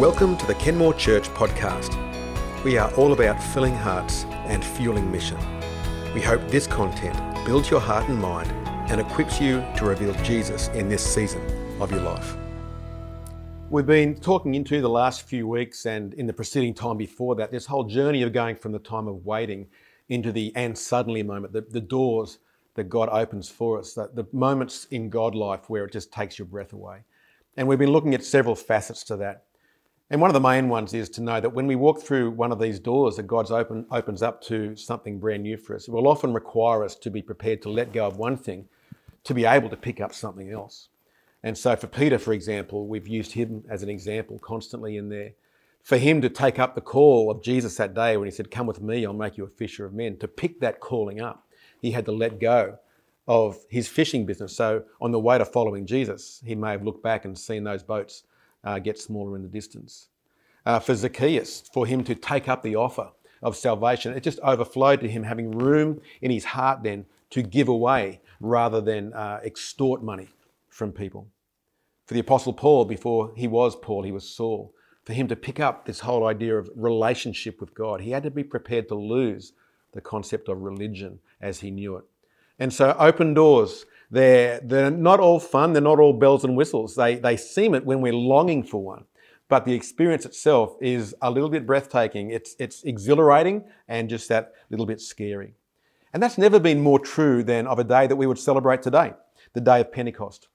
Welcome to the Kenmore Church podcast. We are all about filling hearts and fueling mission. We hope this content builds your heart and mind and equips you to reveal Jesus in this season of your life. We've been talking into the last few weeks and in the preceding time before that, this whole journey of going from the time of waiting into the and suddenly moment, the, the doors that God opens for us, the, the moments in God life where it just takes your breath away. And we've been looking at several facets to that. And one of the main ones is to know that when we walk through one of these doors that God's open, opens up to something brand new for us, it will often require us to be prepared to let go of one thing to be able to pick up something else. And so for Peter, for example, we've used him as an example constantly in there. For him to take up the call of Jesus that day when he said, Come with me, I'll make you a fisher of men, to pick that calling up, he had to let go of his fishing business. So on the way to following Jesus, he may have looked back and seen those boats uh, get smaller in the distance. Uh, for Zacchaeus, for him to take up the offer of salvation, it just overflowed to him having room in his heart then to give away rather than uh, extort money from people. For the Apostle Paul, before he was Paul, he was Saul. For him to pick up this whole idea of relationship with God, he had to be prepared to lose the concept of religion as he knew it. And so, open doors, they're, they're not all fun, they're not all bells and whistles. They, they seem it when we're longing for one. But the experience itself is a little bit breathtaking. It's, it's exhilarating and just that little bit scary. And that's never been more true than of a day that we would celebrate today, the day of Pentecost.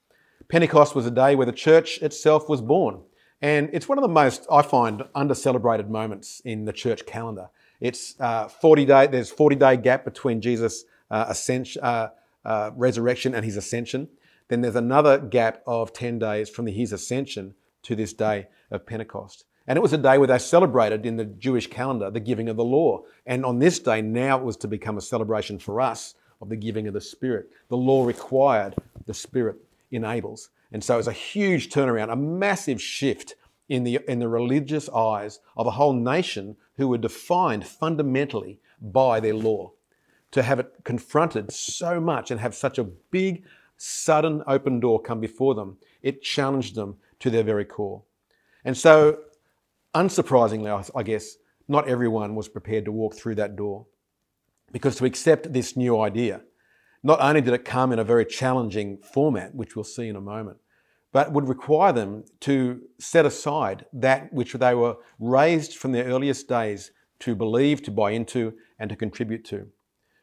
Pentecost was a day where the church itself was born. And it's one of the most, I find, under celebrated moments in the church calendar. It's uh, 40 day, there's 40 day gap between Jesus' uh, ascension, uh, uh, resurrection and his ascension. Then there's another gap of 10 days from his ascension to this day of Pentecost. And it was a day where they celebrated in the Jewish calendar the giving of the law. And on this day, now it was to become a celebration for us of the giving of the Spirit. The law required, the Spirit enables. And so it was a huge turnaround, a massive shift in the, in the religious eyes of a whole nation who were defined fundamentally by their law. To have it confronted so much and have such a big, sudden open door come before them, it challenged them to their very core. And so, unsurprisingly, I guess, not everyone was prepared to walk through that door. Because to accept this new idea, not only did it come in a very challenging format, which we'll see in a moment, but would require them to set aside that which they were raised from their earliest days to believe, to buy into, and to contribute to.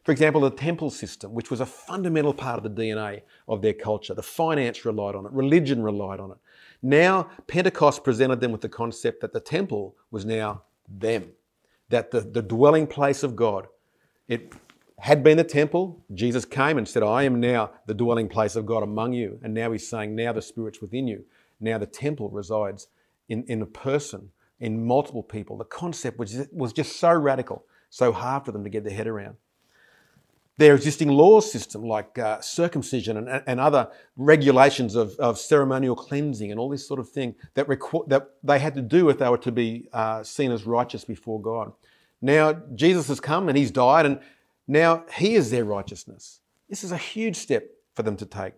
For example, the temple system, which was a fundamental part of the DNA of their culture. The finance relied on it, religion relied on it. Now, Pentecost presented them with the concept that the temple was now them, that the, the dwelling place of God, it had been the temple. Jesus came and said, I am now the dwelling place of God among you. And now he's saying, now the Spirit's within you. Now the temple resides in, in a person, in multiple people. The concept was, was just so radical, so hard for them to get their head around. Their existing law system, like uh, circumcision and, and other regulations of, of ceremonial cleansing and all this sort of thing that, that they had to do if they were to be uh, seen as righteous before God. Now, Jesus has come and he's died, and now he is their righteousness. This is a huge step for them to take.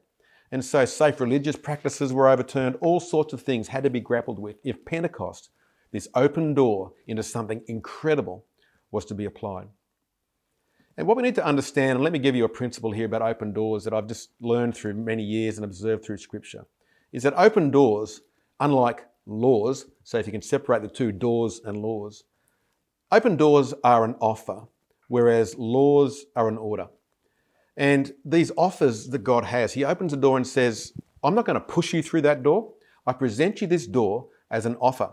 And so safe religious practices were overturned, all sorts of things had to be grappled with if Pentecost, this open door into something incredible, was to be applied. And what we need to understand, and let me give you a principle here about open doors that I've just learned through many years and observed through Scripture, is that open doors, unlike laws, so if you can separate the two, doors and laws, open doors are an offer whereas laws are an order. And these offers that God has, He opens a door and says, I'm not going to push you through that door. I present you this door as an offer.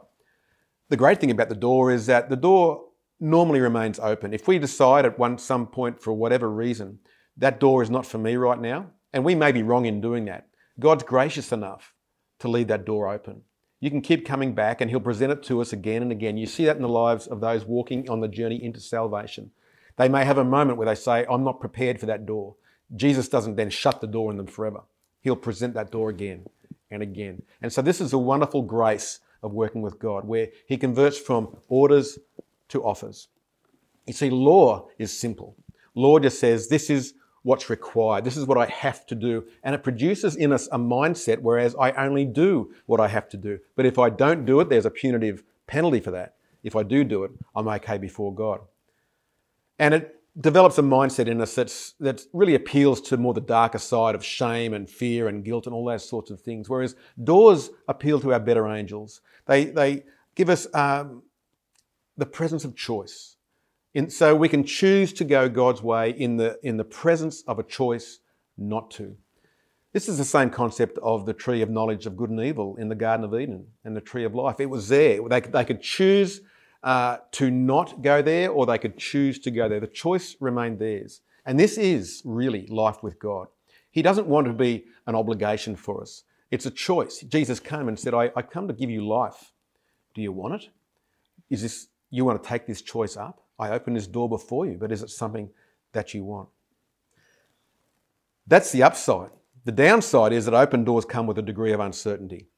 The great thing about the door is that the door normally remains open. If we decide at one some point for whatever reason that door is not for me right now, and we may be wrong in doing that, God's gracious enough to leave that door open. You can keep coming back and He'll present it to us again and again. You see that in the lives of those walking on the journey into salvation. They may have a moment where they say, I'm not prepared for that door. Jesus doesn't then shut the door in them forever. He'll present that door again and again. And so this is a wonderful grace of working with God where He converts from orders to offers. You see, law is simple. Law just says, this is what's required. This is what I have to do. And it produces in us a mindset whereas I only do what I have to do. But if I don't do it, there's a punitive penalty for that. If I do do it, I'm okay before God. And it develops a mindset in us that's, that really appeals to more the darker side of shame and fear and guilt and all those sorts of things. Whereas doors appeal to our better angels. They, they give us um, the presence of choice. In, so we can choose to go God's way in the, in the presence of a choice not to. This is the same concept of the tree of knowledge of good and evil in the Garden of Eden and the tree of life. It was there. They, they could choose uh, to not go there or they could choose to go there. The choice remained theirs. And this is really life with God. He doesn't want to be an obligation for us. It's a choice. Jesus came and said, I, I come to give you life. Do you want it? Is this, you want to take this choice up? I open this door before you, but is it something that you want? That's the upside. The downside is that open doors come with a degree of uncertainty.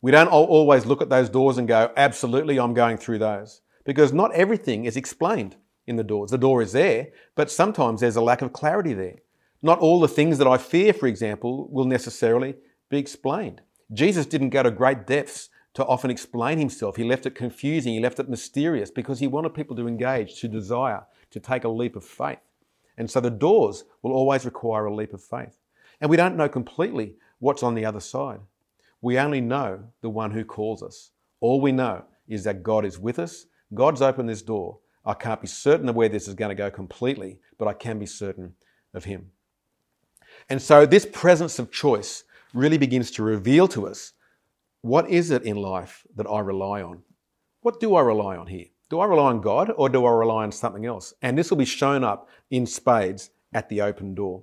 We don't always look at those doors and go, absolutely, I'm going through those. Because not everything is explained in the doors. The door is there, but sometimes there's a lack of clarity there. Not all the things that I fear, for example, will necessarily be explained. Jesus didn't go to great depths to often explain himself. He left it confusing, he left it mysterious because he wanted people to engage, to desire, to take a leap of faith. And so the doors will always require a leap of faith. And we don't know completely what's on the other side. We only know the one who calls us. All we know is that God is with us. God's opened this door. I can't be certain of where this is going to go completely, but I can be certain of Him. And so this presence of choice really begins to reveal to us what is it in life that I rely on? What do I rely on here? Do I rely on God or do I rely on something else? And this will be shown up in spades at the open door.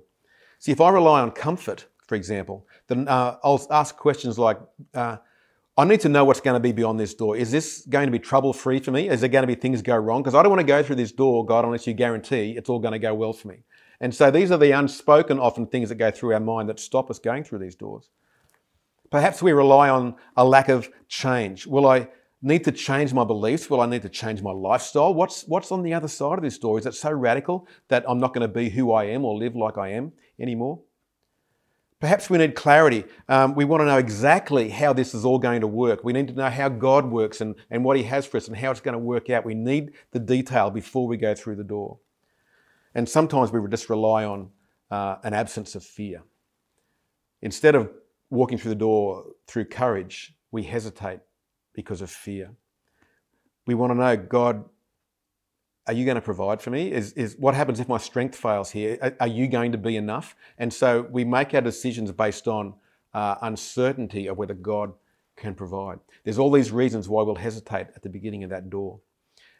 See, if I rely on comfort, for example, then uh, I'll ask questions like, uh, I need to know what's going to be beyond this door. Is this going to be trouble free for me? Is there going to be things go wrong? Because I don't want to go through this door, God, unless you guarantee it's all going to go well for me. And so these are the unspoken, often things that go through our mind that stop us going through these doors. Perhaps we rely on a lack of change. Will I need to change my beliefs? Will I need to change my lifestyle? What's, what's on the other side of this door? Is it so radical that I'm not going to be who I am or live like I am anymore? Perhaps we need clarity. Um, we want to know exactly how this is all going to work. We need to know how God works and, and what He has for us and how it's going to work out. We need the detail before we go through the door. And sometimes we just rely on uh, an absence of fear. Instead of walking through the door through courage, we hesitate because of fear. We want to know, God, are you going to provide for me? Is, is what happens if my strength fails here? Are, you going to be enough? And so we make our decisions based on uh, uncertainty of whether God can provide. There's all these reasons why we'll hesitate at the beginning of that door.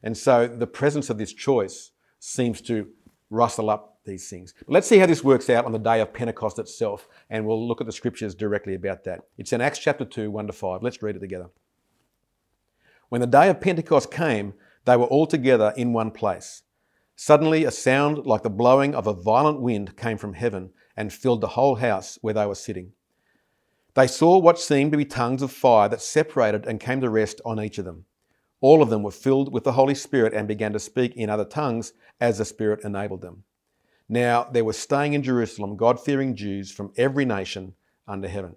And so the presence of this choice seems to rustle up these things. Let's see how this works out on the day of Pentecost itself, and we'll look at the scriptures directly about that. It's in Acts chapter 2, 1 to 5. Let's read it together. When the day of Pentecost came, they were all together in one place. Suddenly, a sound like the blowing of a violent wind came from heaven and filled the whole house where they were sitting. They saw what seemed to be tongues of fire that separated and came to rest on each of them. All of them were filled with the Holy Spirit and began to speak in other tongues as the Spirit enabled them. Now there were staying in Jerusalem God fearing Jews from every nation under heaven.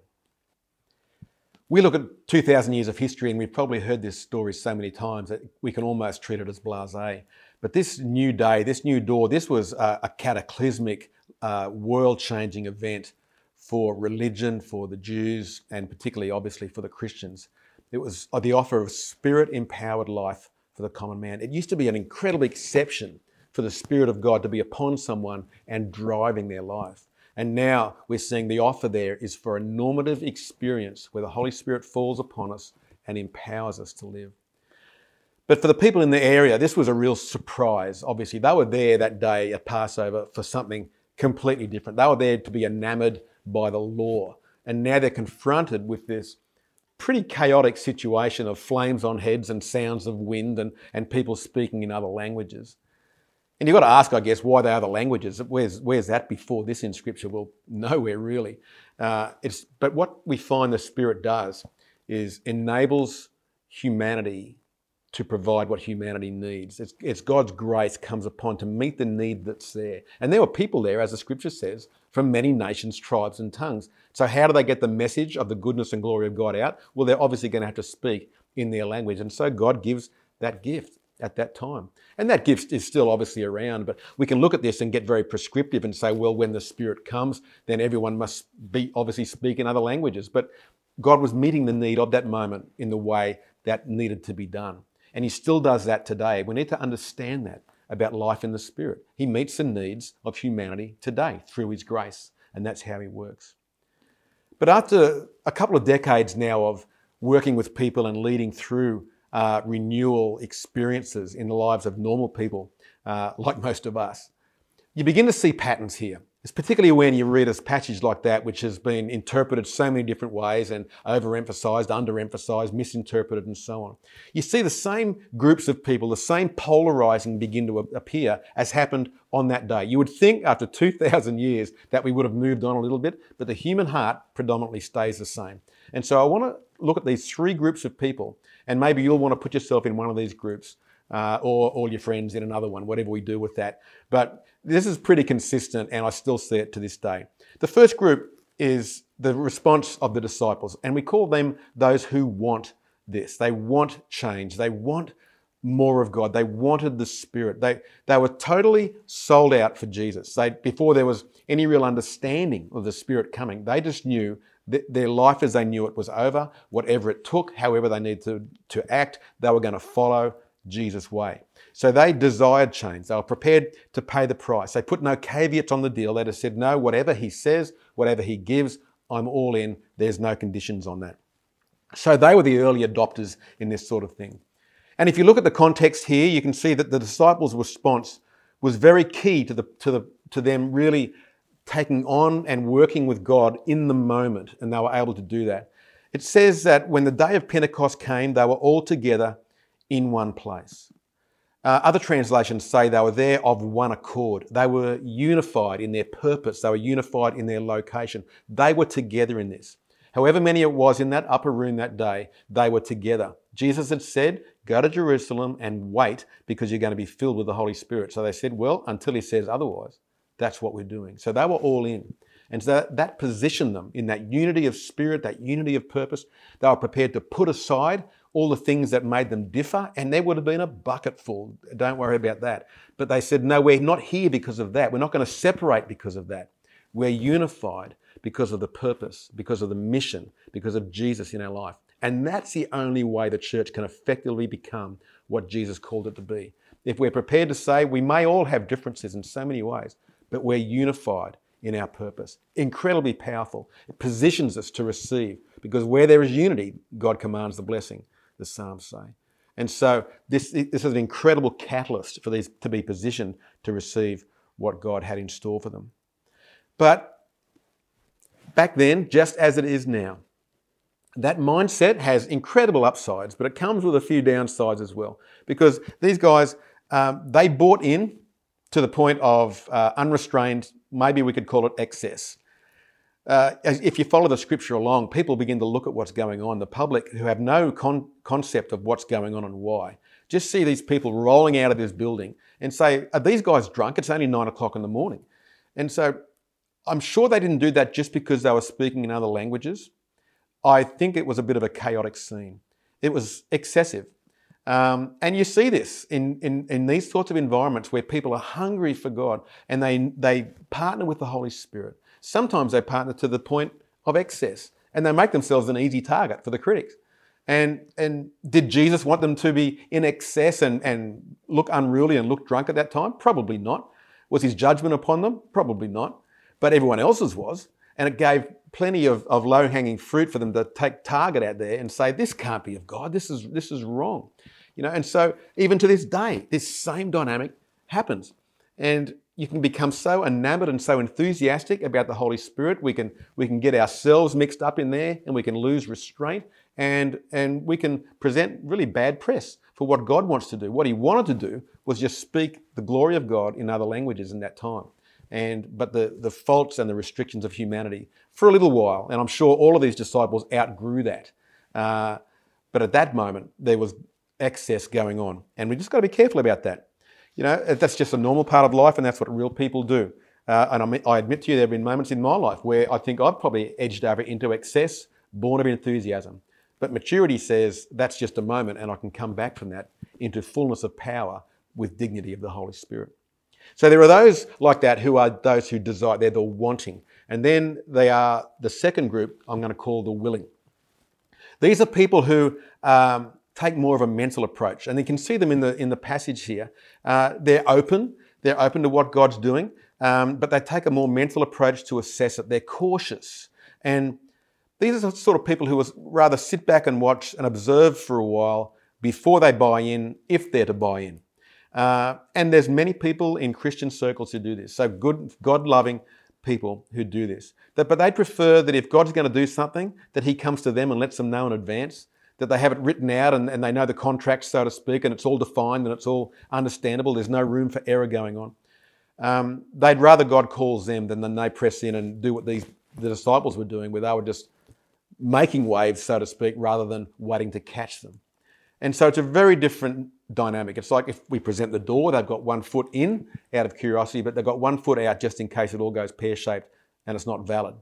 We look at 2,000 years of history and we've probably heard this story so many times that we can almost treat it as blase. But this new day, this new door, this was a, a cataclysmic, uh, world changing event for religion, for the Jews, and particularly, obviously, for the Christians. It was the offer of spirit empowered life for the common man. It used to be an incredible exception for the Spirit of God to be upon someone and driving their life. And now we're seeing the offer there is for a normative experience where the Holy Spirit falls upon us and empowers us to live. But for the people in the area, this was a real surprise. Obviously, they were there that day at Passover for something completely different. They were there to be enamored by the law. And now they're confronted with this pretty chaotic situation of flames on heads and sounds of wind and, and people speaking in other languages. And you've got to ask, I guess, why they are the languages. Where's, where's that before this in Scripture? Well, nowhere really. Uh, it's, but what we find the Spirit does is enables humanity to provide what humanity needs. It's, it's, God's grace comes upon to meet the need that's there. And there were people there, as the scripture says, from many nations, tribes, and tongues. So, how do they get the message of the goodness and glory of God out? Well, they're obviously going to have to speak in their language. And so, God gives that gift at that time. And that gift is still obviously around, but we can look at this and get very prescriptive and say, well, when the Spirit comes, then everyone must be obviously speak in other languages. But God was meeting the need of that moment in the way that needed to be done. And He still does that today. We need to understand that about life in the Spirit. He meets the needs of humanity today through His grace, and that's how He works. But after a couple of decades now of working with people and leading through uh, renewal experiences in the lives of normal people, uh, like most of us, you begin to see patterns here. It's particularly when you read a passage like that, which has been interpreted so many different ways and overemphasized, underemphasized, misinterpreted, and so on. You see the same groups of people, the same polarizing begin to appear as happened on that day. You would think after 2,000 years that we would have moved on a little bit, but the human heart predominantly stays the same. And so I want to look at these three groups of people, and maybe you'll want to put yourself in one of these groups uh, or all your friends in another one, whatever we do with that. But this is pretty consistent, and I still see it to this day. The first group is the response of the disciples, and we call them those who want this. They want change. They want more of God. They wanted the Spirit. They, they were totally sold out for Jesus. They, before there was any real understanding of the Spirit coming, they just knew their life as they knew it was over. Whatever it took, however they needed to, to act, they were going to follow Jesus' way. So they desired change. They were prepared to pay the price. They put no caveats on the deal. They just said, no, whatever he says, whatever he gives, I'm all in. There's no conditions on that. So they were the early adopters in this sort of thing. And if you look at the context here, you can see that the disciples' response was very key to, the, to, the, to them really taking on and working with God in the moment, and they were able to do that. It says that when the day of Pentecost came, they were all together in one place. Uh, other translations say they were there of one accord. They were unified in their purpose, they were unified in their location. They were together in this. However many it was in that upper room that day, they were together. Jesus had said, Go to Jerusalem and wait because you're going to be filled with the Holy Spirit. So they said, Well, until he says otherwise, that's what we're doing. So they were all in. And so that, that positioned them in that unity of spirit, that unity of purpose. They were prepared to put aside all the things that made them differ, and there would have been a bucket full. Don't worry about that. But they said, no, we're not here because of that. We're not going to separate because of that. We're unified because of the purpose, because of the mission, because of Jesus in our life. And that's the only way the church can effectively become what Jesus called it to be. If we're prepared to say we may all have differences in so many ways, but we're unified in our purpose. Incredibly powerful. It positions us to receive because where there is unity, God commands the blessing the Psalms say. And so this, this is an incredible catalyst for these to be positioned to receive what God had in store for them. But back then, just as it is now, that mindset has incredible upsides, but it comes with a few downsides as well. Because these guys, um, they bought in to the point of uh, unrestrained, maybe we could call it excess uh, if you follow the scripture along, people begin to look at what's going on. The public who have no con- concept of what's going on and why just see these people rolling out of this building and say, Are these guys drunk? It's only nine o'clock in the morning. And so I'm sure they didn't do that just because they were speaking in other languages. I think it was a bit of a chaotic scene. It was excessive. Um, and you see this in, in, in these sorts of environments where people are hungry for God and they, they partner with the Holy Spirit Sometimes they partner to the point of excess and they make themselves an easy target for the critics. And, and did Jesus want them to be in excess and, and look unruly and look drunk at that time? Probably not. Was his judgment upon them? Probably not. But everyone else's was. And it gave plenty of, of low hanging fruit for them to take target out there and say, this can't be of God. This is, this is wrong. You know, and so even to this day, this same dynamic happens. And you can become so enamored and so enthusiastic about the Holy Spirit. We can, we can get ourselves mixed up in there and we can lose restraint and, and we can present really bad press for what God wants to do. What He wanted to do was just speak the glory of God in other languages in that time. And, but the, the faults and the restrictions of humanity for a little while, and I'm sure all of these disciples outgrew that. Uh, but at that moment, there was excess going on. And we just got to be careful about that. You know, that's just a normal part of life, and that's what real people do. Uh, and I admit to you, there have been moments in my life where I think I've probably edged over into excess, born of enthusiasm. But maturity says that's just a moment, and I can come back from that into fullness of power with dignity of the Holy Spirit. So there are those like that who are those who desire, they're the wanting. And then they are the second group I'm going to call the willing. These are people who um, take more of a mental approach, and you can see them in the in the passage here. Uh, they're open. They're open to what God's doing, um, but they take a more mental approach to assess it. They're cautious, and these are the sort of people who will rather sit back and watch and observe for a while before they buy in, if they're to buy in. Uh, and there's many people in Christian circles who do this. So good, God-loving people who do this. That, but they prefer that if God's going to do something, that He comes to them and lets them know in advance, that they have it written out and, and they know the contract, so to speak, and it's all defined and it's all understandable. There's no room for error going on. Um, they'd rather God calls them than, then they press in and do what these the disciples were doing, where they were just making waves, so to speak, rather than waiting to catch them. And so it's a very different dynamic. It's like if we present the door, they've got one foot in out of curiosity, but they've got one foot out just in case it all goes pear shaped and it's not valid.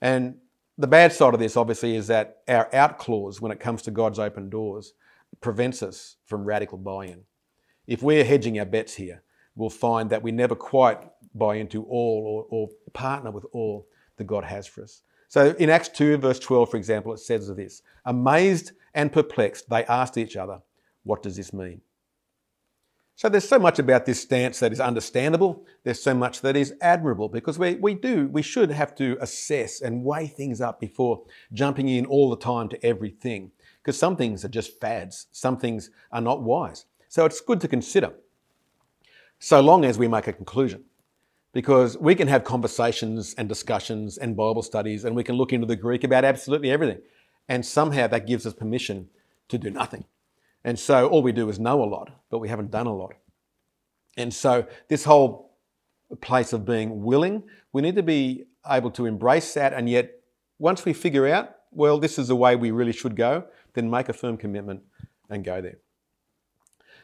And the bad side of this, obviously, is that our out clause when it comes to God's open doors prevents us from radical buy in. If we're hedging our bets here, we'll find that we never quite buy into all or, or partner with all that God has for us. So in Acts 2, verse 12, for example, it says this Amazed and perplexed, they asked each other, What does this mean? So there's so much about this stance that is understandable. There's so much that is admirable because we, we do, we should have to assess and weigh things up before jumping in all the time to everything. Because some things are just fads, some things are not wise. So it's good to consider, so long as we make a conclusion because we can have conversations and discussions and Bible studies and we can look into the Greek about absolutely everything. And somehow that gives us permission to do nothing. And so all we do is know a lot, but we haven't done a lot. And so this whole place of being willing, we need to be able to embrace that. And yet, once we figure out, well, this is the way we really should go, then make a firm commitment and go there.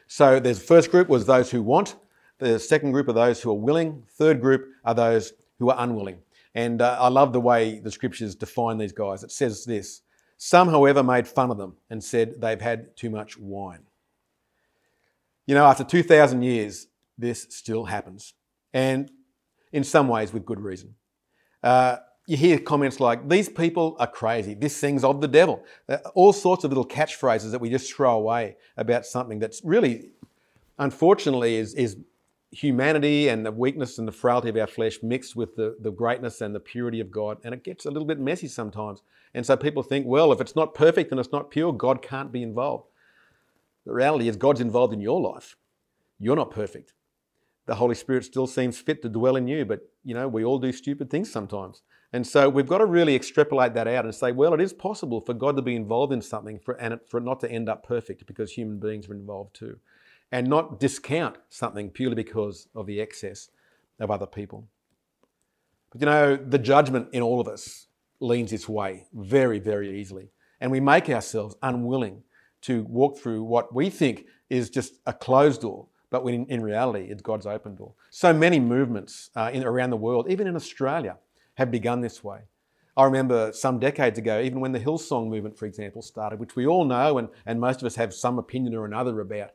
So there's the first group was those who want. The second group are those who are willing. Third group are those who are unwilling. And uh, I love the way the scriptures define these guys. It says this Some, however, made fun of them and said they've had too much wine. You know, after 2,000 years, this still happens. And in some ways, with good reason. Uh, you hear comments like, these people are crazy. This thing's of the devil. Uh, all sorts of little catchphrases that we just throw away about something that's really, unfortunately, is, is humanity and the weakness and the frailty of our flesh mixed with the, the greatness and the purity of God. And it gets a little bit messy sometimes. And so people think, well, if it's not perfect and it's not pure, God can't be involved. The reality is, God's involved in your life. You're not perfect. The Holy Spirit still seems fit to dwell in you, but you know, we all do stupid things sometimes. And so we've got to really extrapolate that out and say, well, it is possible for God to be involved in something for, and for it not to end up perfect because human beings are involved too and not discount something purely because of the excess of other people. But you know, the judgment in all of us leans its way very, very easily. And we make ourselves unwilling to walk through what we think is just a closed door, but when in, reality it's God's open door. So many movements uh, in, around the world, even in Australia, have begun this way. I remember some decades ago, even when the Hillsong movement, for example, started, which we all know and, and most of us have some opinion or another about.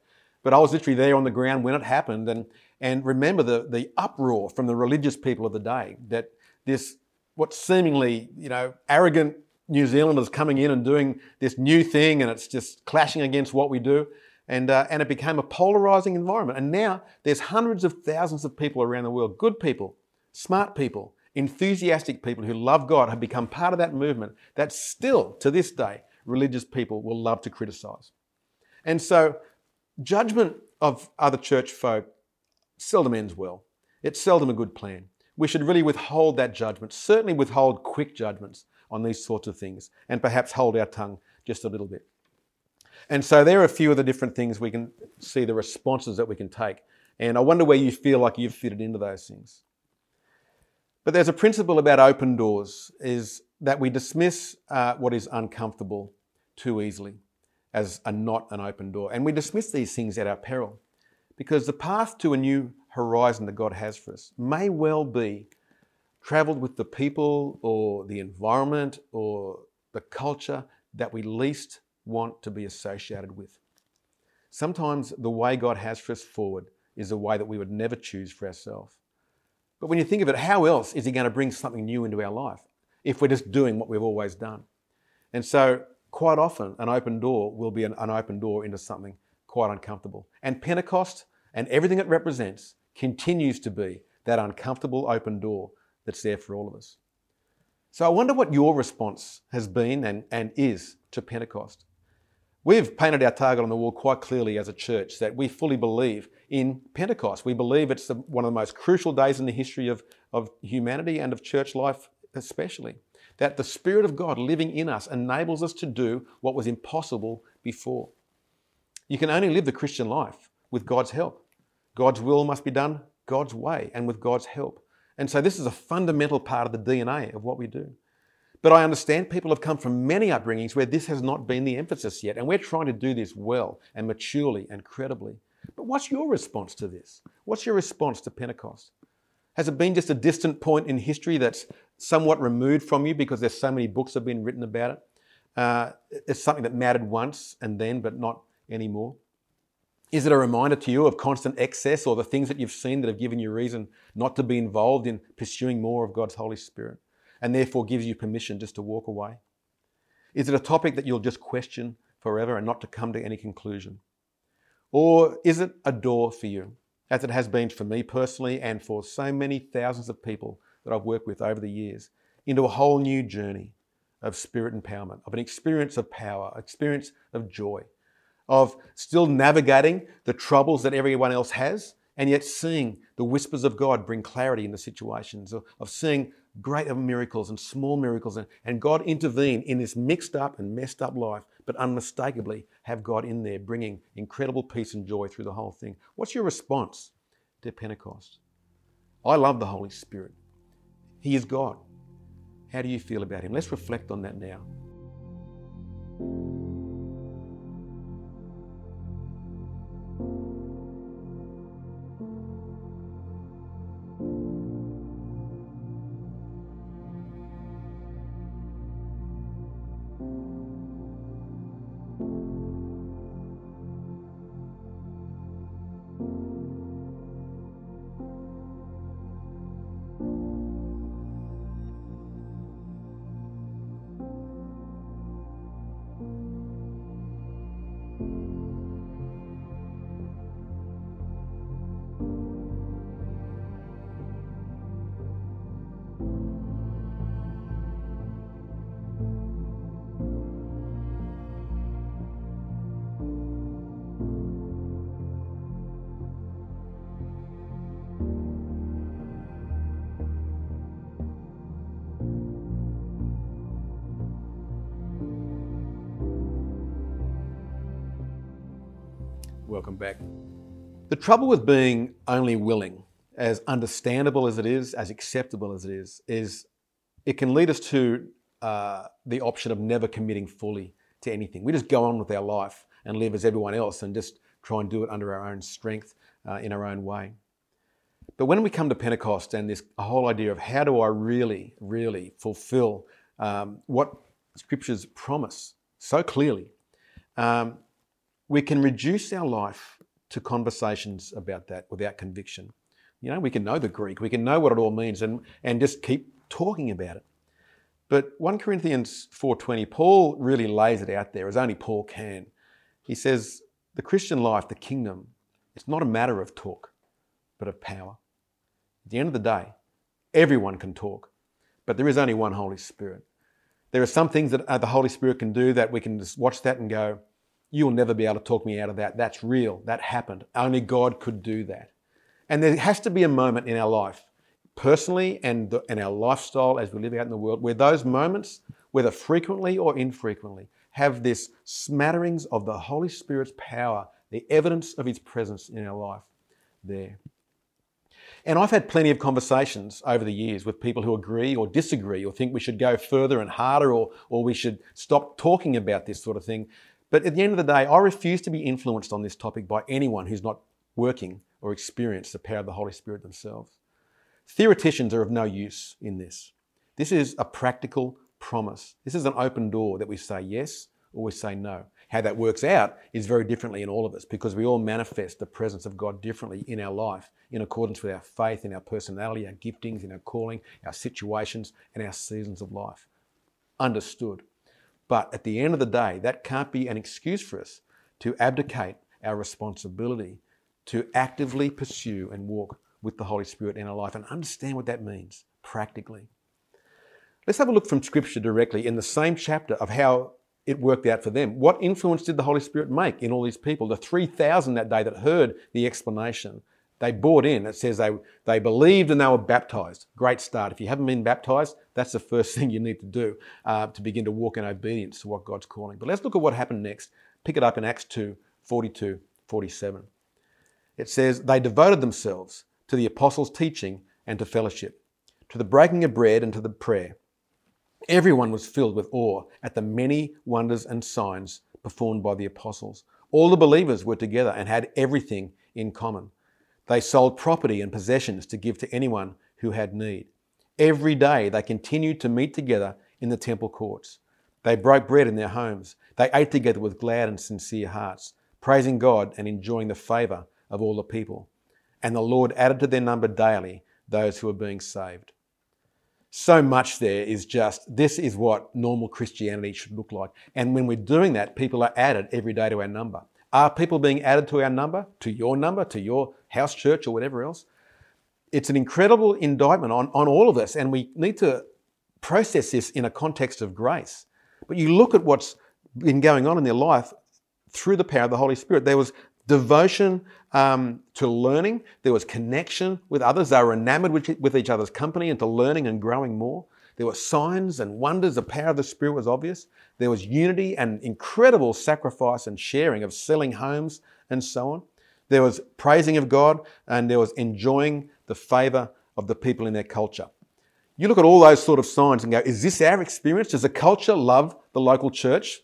But I was literally there on the ground when it happened and, and remember the, the uproar from the religious people of the day that this, what seemingly, you know, arrogant New Zealanders coming in and doing this new thing and it's just clashing against what we do. And, uh, and it became a polarizing environment. And now there's hundreds of thousands of people around the world, good people, smart people, enthusiastic people who love God have become part of that movement that still, to this day, religious people will love to criticize. And so Judgment of other church folk seldom ends well. It's seldom a good plan. We should really withhold that judgment, certainly withhold quick judgments on these sorts of things, and perhaps hold our tongue just a little bit. And so there are a few of the different things we can see the responses that we can take. And I wonder where you feel like you've fitted into those things. But there's a principle about open doors is that we dismiss uh, what is uncomfortable too easily. As a not an open door. And we dismiss these things at our peril because the path to a new horizon that God has for us may well be traveled with the people or the environment or the culture that we least want to be associated with. Sometimes the way God has for us forward is a way that we would never choose for ourselves. But when you think of it, how else is He going to bring something new into our life if we're just doing what we've always done? And so, quite often, an open door will be an, an open door into something quite uncomfortable. And Pentecost and everything it represents continues to be that uncomfortable open door that's there for all of us. So I wonder what your response has been and, and is to Pentecost. We've painted our target on the wall quite clearly as a church that we fully believe in Pentecost. We believe it's the, one of the most crucial days in the history of, of humanity and of church life, especially. That the Spirit of God living in us enables us to do what was impossible before. You can only live the Christian life with God's help. God's will must be done God's way and with God's help. And so this is a fundamental part of the DNA of what we do. But I understand people have come from many upbringings where this has not been the emphasis yet, and we're trying to do this well and maturely and credibly. But what's your response to this? What's your response to Pentecost? Has it been just a distant point in history that's somewhat removed from you because there's so many books have been written about it? Uh, it's something that mattered once and then, but not anymore. Is it a reminder to you of constant excess or the things that you've seen that have given you reason not to be involved in pursuing more of God's Holy Spirit? and therefore gives you permission just to walk away? Is it a topic that you'll just question forever and not to come to any conclusion? Or is it a door for you, as it has been for me personally and for so many thousands of people that I've worked with over the years, into a whole new journey of spirit empowerment, of an experience of power, experience of joy, of still navigating the troubles that everyone else has, and yet seeing the whispers of God bring clarity in the situations, of, of seeing great miracles and small miracles, and, and God intervene in this mixed up and messed up life, but unmistakably have God in there bringing incredible peace and joy through the whole thing. What's your response to Pentecost? I love the Holy Spirit. He is God. How do you feel about Him? Let's reflect on that now. Welcome back. The trouble with being only willing, as understandable as it is, as acceptable as it is, is it can lead us to uh, the option of never committing fully to anything. We just go on with our life and live as everyone else and just try and do it under our own strength uh, in our own way. But when we come to Pentecost and this whole idea of how do I really, really fulfill um, what scriptures promise so clearly, um, we can reduce our life to conversations about that without conviction. You know, we can know the Greek, we can know what it all means and, and just keep talking about it. But 1 Corinthians 4:20, Paul really lays it out there as only Paul can. He says, the Christian life, the kingdom, it's not a matter of talk, but of power. At the end of the day, everyone can talk, but there is only one Holy Spirit. There are some things that uh, the Holy Spirit can do that we can just watch that and go, You'll never be able to talk me out of that. That's real. That happened. Only God could do that. And there has to be a moment in our life, personally and in our lifestyle as we live out in the world, where those moments, whether frequently or infrequently, have this smatterings of the Holy Spirit's power, the evidence of His presence in our life there. And I've had plenty of conversations over the years with people who agree or disagree or think we should go further and harder or, or we should stop talking about this sort of thing. But at the end of the day, I refuse to be influenced on this topic by anyone who's not working or experienced the power of the Holy Spirit themselves. Theoreticians are of no use in this. This is a practical promise. This is an open door that we say yes or we say no. How that works out is very differently in all of us because we all manifest the presence of God differently in our life in accordance with our faith, in our personality, our giftings, in our calling, our situations, and our seasons of life. Understood. But at the end of the day, that can't be an excuse for us to abdicate our responsibility to actively pursue and walk with the Holy Spirit in our life and understand what that means practically. Let's have a look from Scripture directly in the same chapter of how it worked out for them. What influence did the Holy Spirit make in all these people? The 3,000 that day that heard the explanation, they bought in. It says they, they believed and they were baptized. Great start. If you haven't been baptized, that's the first thing you need to do uh, to begin to walk in obedience to what God's calling. But let's look at what happened next. Pick it up in Acts 2 42, 47. It says, They devoted themselves to the apostles' teaching and to fellowship, to the breaking of bread and to the prayer. Everyone was filled with awe at the many wonders and signs performed by the apostles. All the believers were together and had everything in common. They sold property and possessions to give to anyone who had need. Every day they continued to meet together in the temple courts. They broke bread in their homes. They ate together with glad and sincere hearts, praising God and enjoying the favour of all the people. And the Lord added to their number daily those who were being saved so much there is just this is what normal Christianity should look like. And when we're doing that, people are added every day to our number. Are people being added to our number, to your number, to your house church or whatever else? It's an incredible indictment on, on all of us, and we need to process this in a context of grace. But you look at what's been going on in their life through the power of the Holy Spirit. There was devotion um, to learning. There was connection with others. They were enamored with, with each other's company and to learning and growing more. There were signs and wonders. The power of the Spirit was obvious. There was unity and incredible sacrifice and sharing of selling homes and so on. There was praising of God and there was enjoying the favor of the people in their culture. You look at all those sort of signs and go, is this our experience? Does the culture love the local church?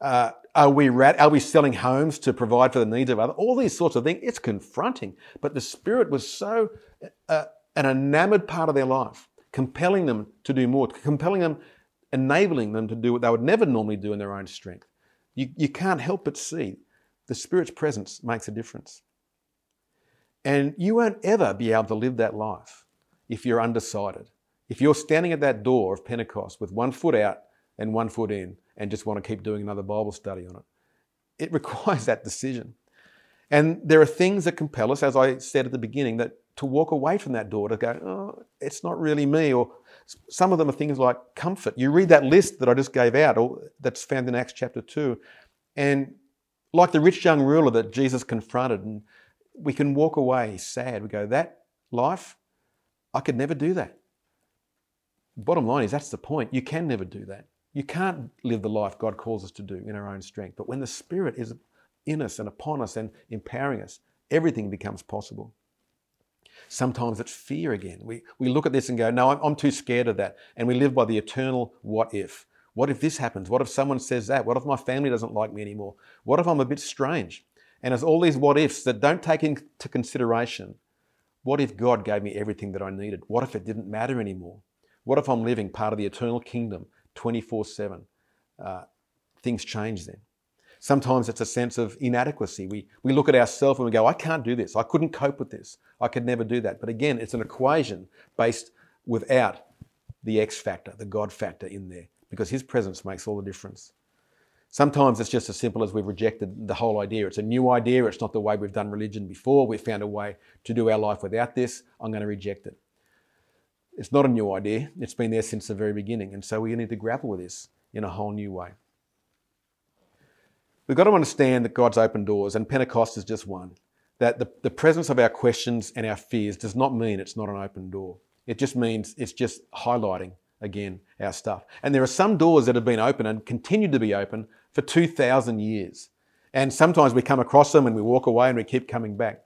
Uh, are we, rat- are we selling homes to provide for the needs of others? All these sorts of things. It's confronting. But the Spirit was so uh, an enamored part of their life, compelling them to do more, compelling them, enabling them to do what they would never normally do in their own strength. You, you can't help but see the Spirit's presence makes a difference. And you won't ever be able to live that life if you're undecided. If you're standing at that door of Pentecost with one foot out and one foot in, and just want to keep doing another Bible study on it. It requires that decision. And there are things that compel us, as I said at the beginning, that to walk away from that door to go, oh, it's not really me. Or some of them are things like comfort. You read that list that I just gave out, or that's found in Acts chapter 2, and like the rich young ruler that Jesus confronted, and we can walk away sad. We go, that life, I could never do that. Bottom line is, that's the point. You can never do that. You can't live the life God calls us to do in our own strength. But when the Spirit is in us and upon us and empowering us, everything becomes possible. Sometimes it's fear again. We, we look at this and go, no, I'm, I'm too scared of that. And we live by the eternal what if. What if this happens? What if someone says that? What if my family doesn't like me anymore? What if I'm a bit strange? And there's all these what ifs that don't take into consideration what if God gave me everything that I needed? What if it didn't matter anymore? What if I'm living part of the eternal kingdom 24 7. Uh, things change then. Sometimes it's a sense of inadequacy. We, we look at ourselves and we go, I can't do this. I couldn't cope with this. I could never do that. But again, it's an equation based without the X factor, the God factor in there, because His presence makes all the difference. Sometimes it's just as simple as we've rejected the whole idea. It's a new idea. It's not the way we've done religion before. We've found a way to do our life without this. I'm going to reject it. It's not a new idea, it's been there since the very beginning. And so we need to grapple with this in a whole new way. We've got to understand that God's open doors, and Pentecost is just one. That the, the presence of our questions and our fears does not mean it's not an open door. It just means it's just highlighting again our stuff. And there are some doors that have been open and continue to be open for 2,000 years. And sometimes we come across them and we walk away and we keep coming back.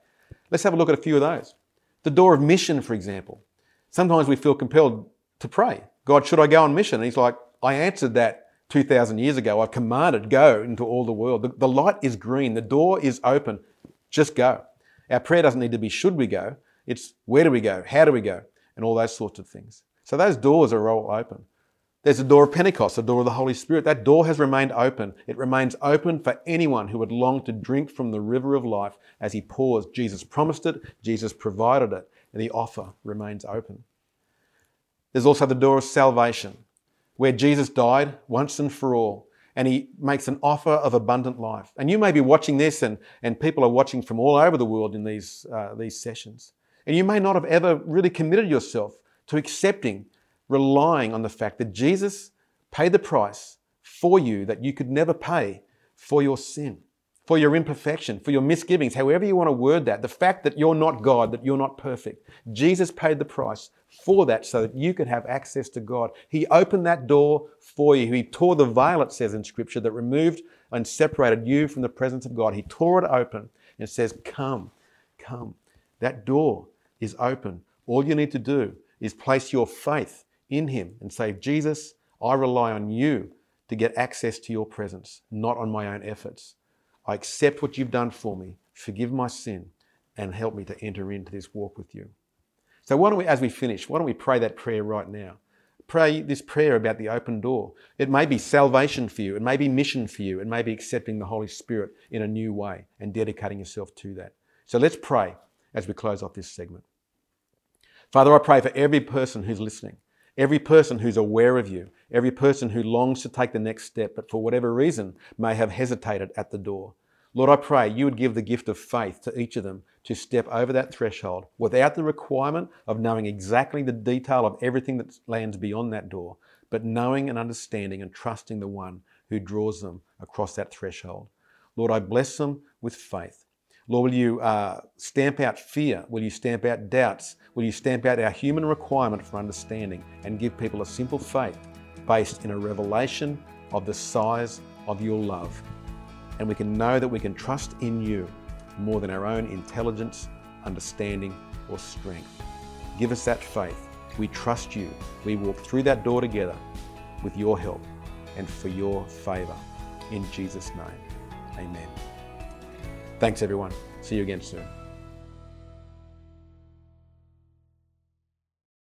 Let's have a look at a few of those. The door of mission, for example. Sometimes we feel compelled to pray, God, should I go on mission? And He's like, I answered that 2,000 years ago, I've commanded, go into all the world. The, the light is green, the door is open. Just go. Our prayer doesn't need to be should we go, it's where do we go, how do we go, and all those sorts of things. So those doors are all open. There's a door of Pentecost, the door of the Holy Spirit. That door has remained open. It remains open for anyone who would long to drink from the river of life as he pours. Jesus promised it, Jesus provided it, and the offer remains open. There's also the door of salvation, where Jesus died once and for all, and he makes an offer of abundant life. And you may be watching this, and, and people are watching from all over the world in these, uh, these sessions. And you may not have ever really committed yourself to accepting relying on the fact that Jesus paid the price for you that you could never pay for your sin, for your imperfection, for your misgivings, however you want to word that. The fact that you're not God, that you're not perfect. Jesus paid the price for that so that you could have access to God. He opened that door for you. He tore the veil, it says in Scripture, that removed and separated you from the presence of God. He tore it open and says, Come, come. That door is open. All you need to do is place your faith in Him and say, Jesus, I rely on you to get access to your presence, not on my own efforts. I accept what you've done for me. Forgive my sin and help me to enter into this walk with you. So, why don't we, as we finish, why don't we pray that prayer right now? Pray this prayer about the open door. It may be salvation for you, it may be mission for you, it may be accepting the Holy Spirit in a new way and dedicating yourself to that. So, let's pray as we close off this segment. Father, I pray for every person who's listening Every person who's aware of you, every person who longs to take the next step, but for whatever reason may have hesitated at the door. Lord, I pray you would give the gift of faith to each of them to step over that threshold without the requirement of knowing exactly the detail of everything that lands beyond that door, but knowing and understanding and trusting the one who draws them across that threshold. Lord, I bless them with faith. Lord, will you uh, stamp out fear? Will you stamp out doubts? Will you stamp out our human requirement for understanding and give people a simple faith based in a revelation of the size of your love? And we can know that we can trust in you more than our own intelligence, understanding, or strength. Give us that faith. We trust you. We walk through that door together with your help and for your favour. In Jesus' name, amen. Thanks, everyone. See you again soon.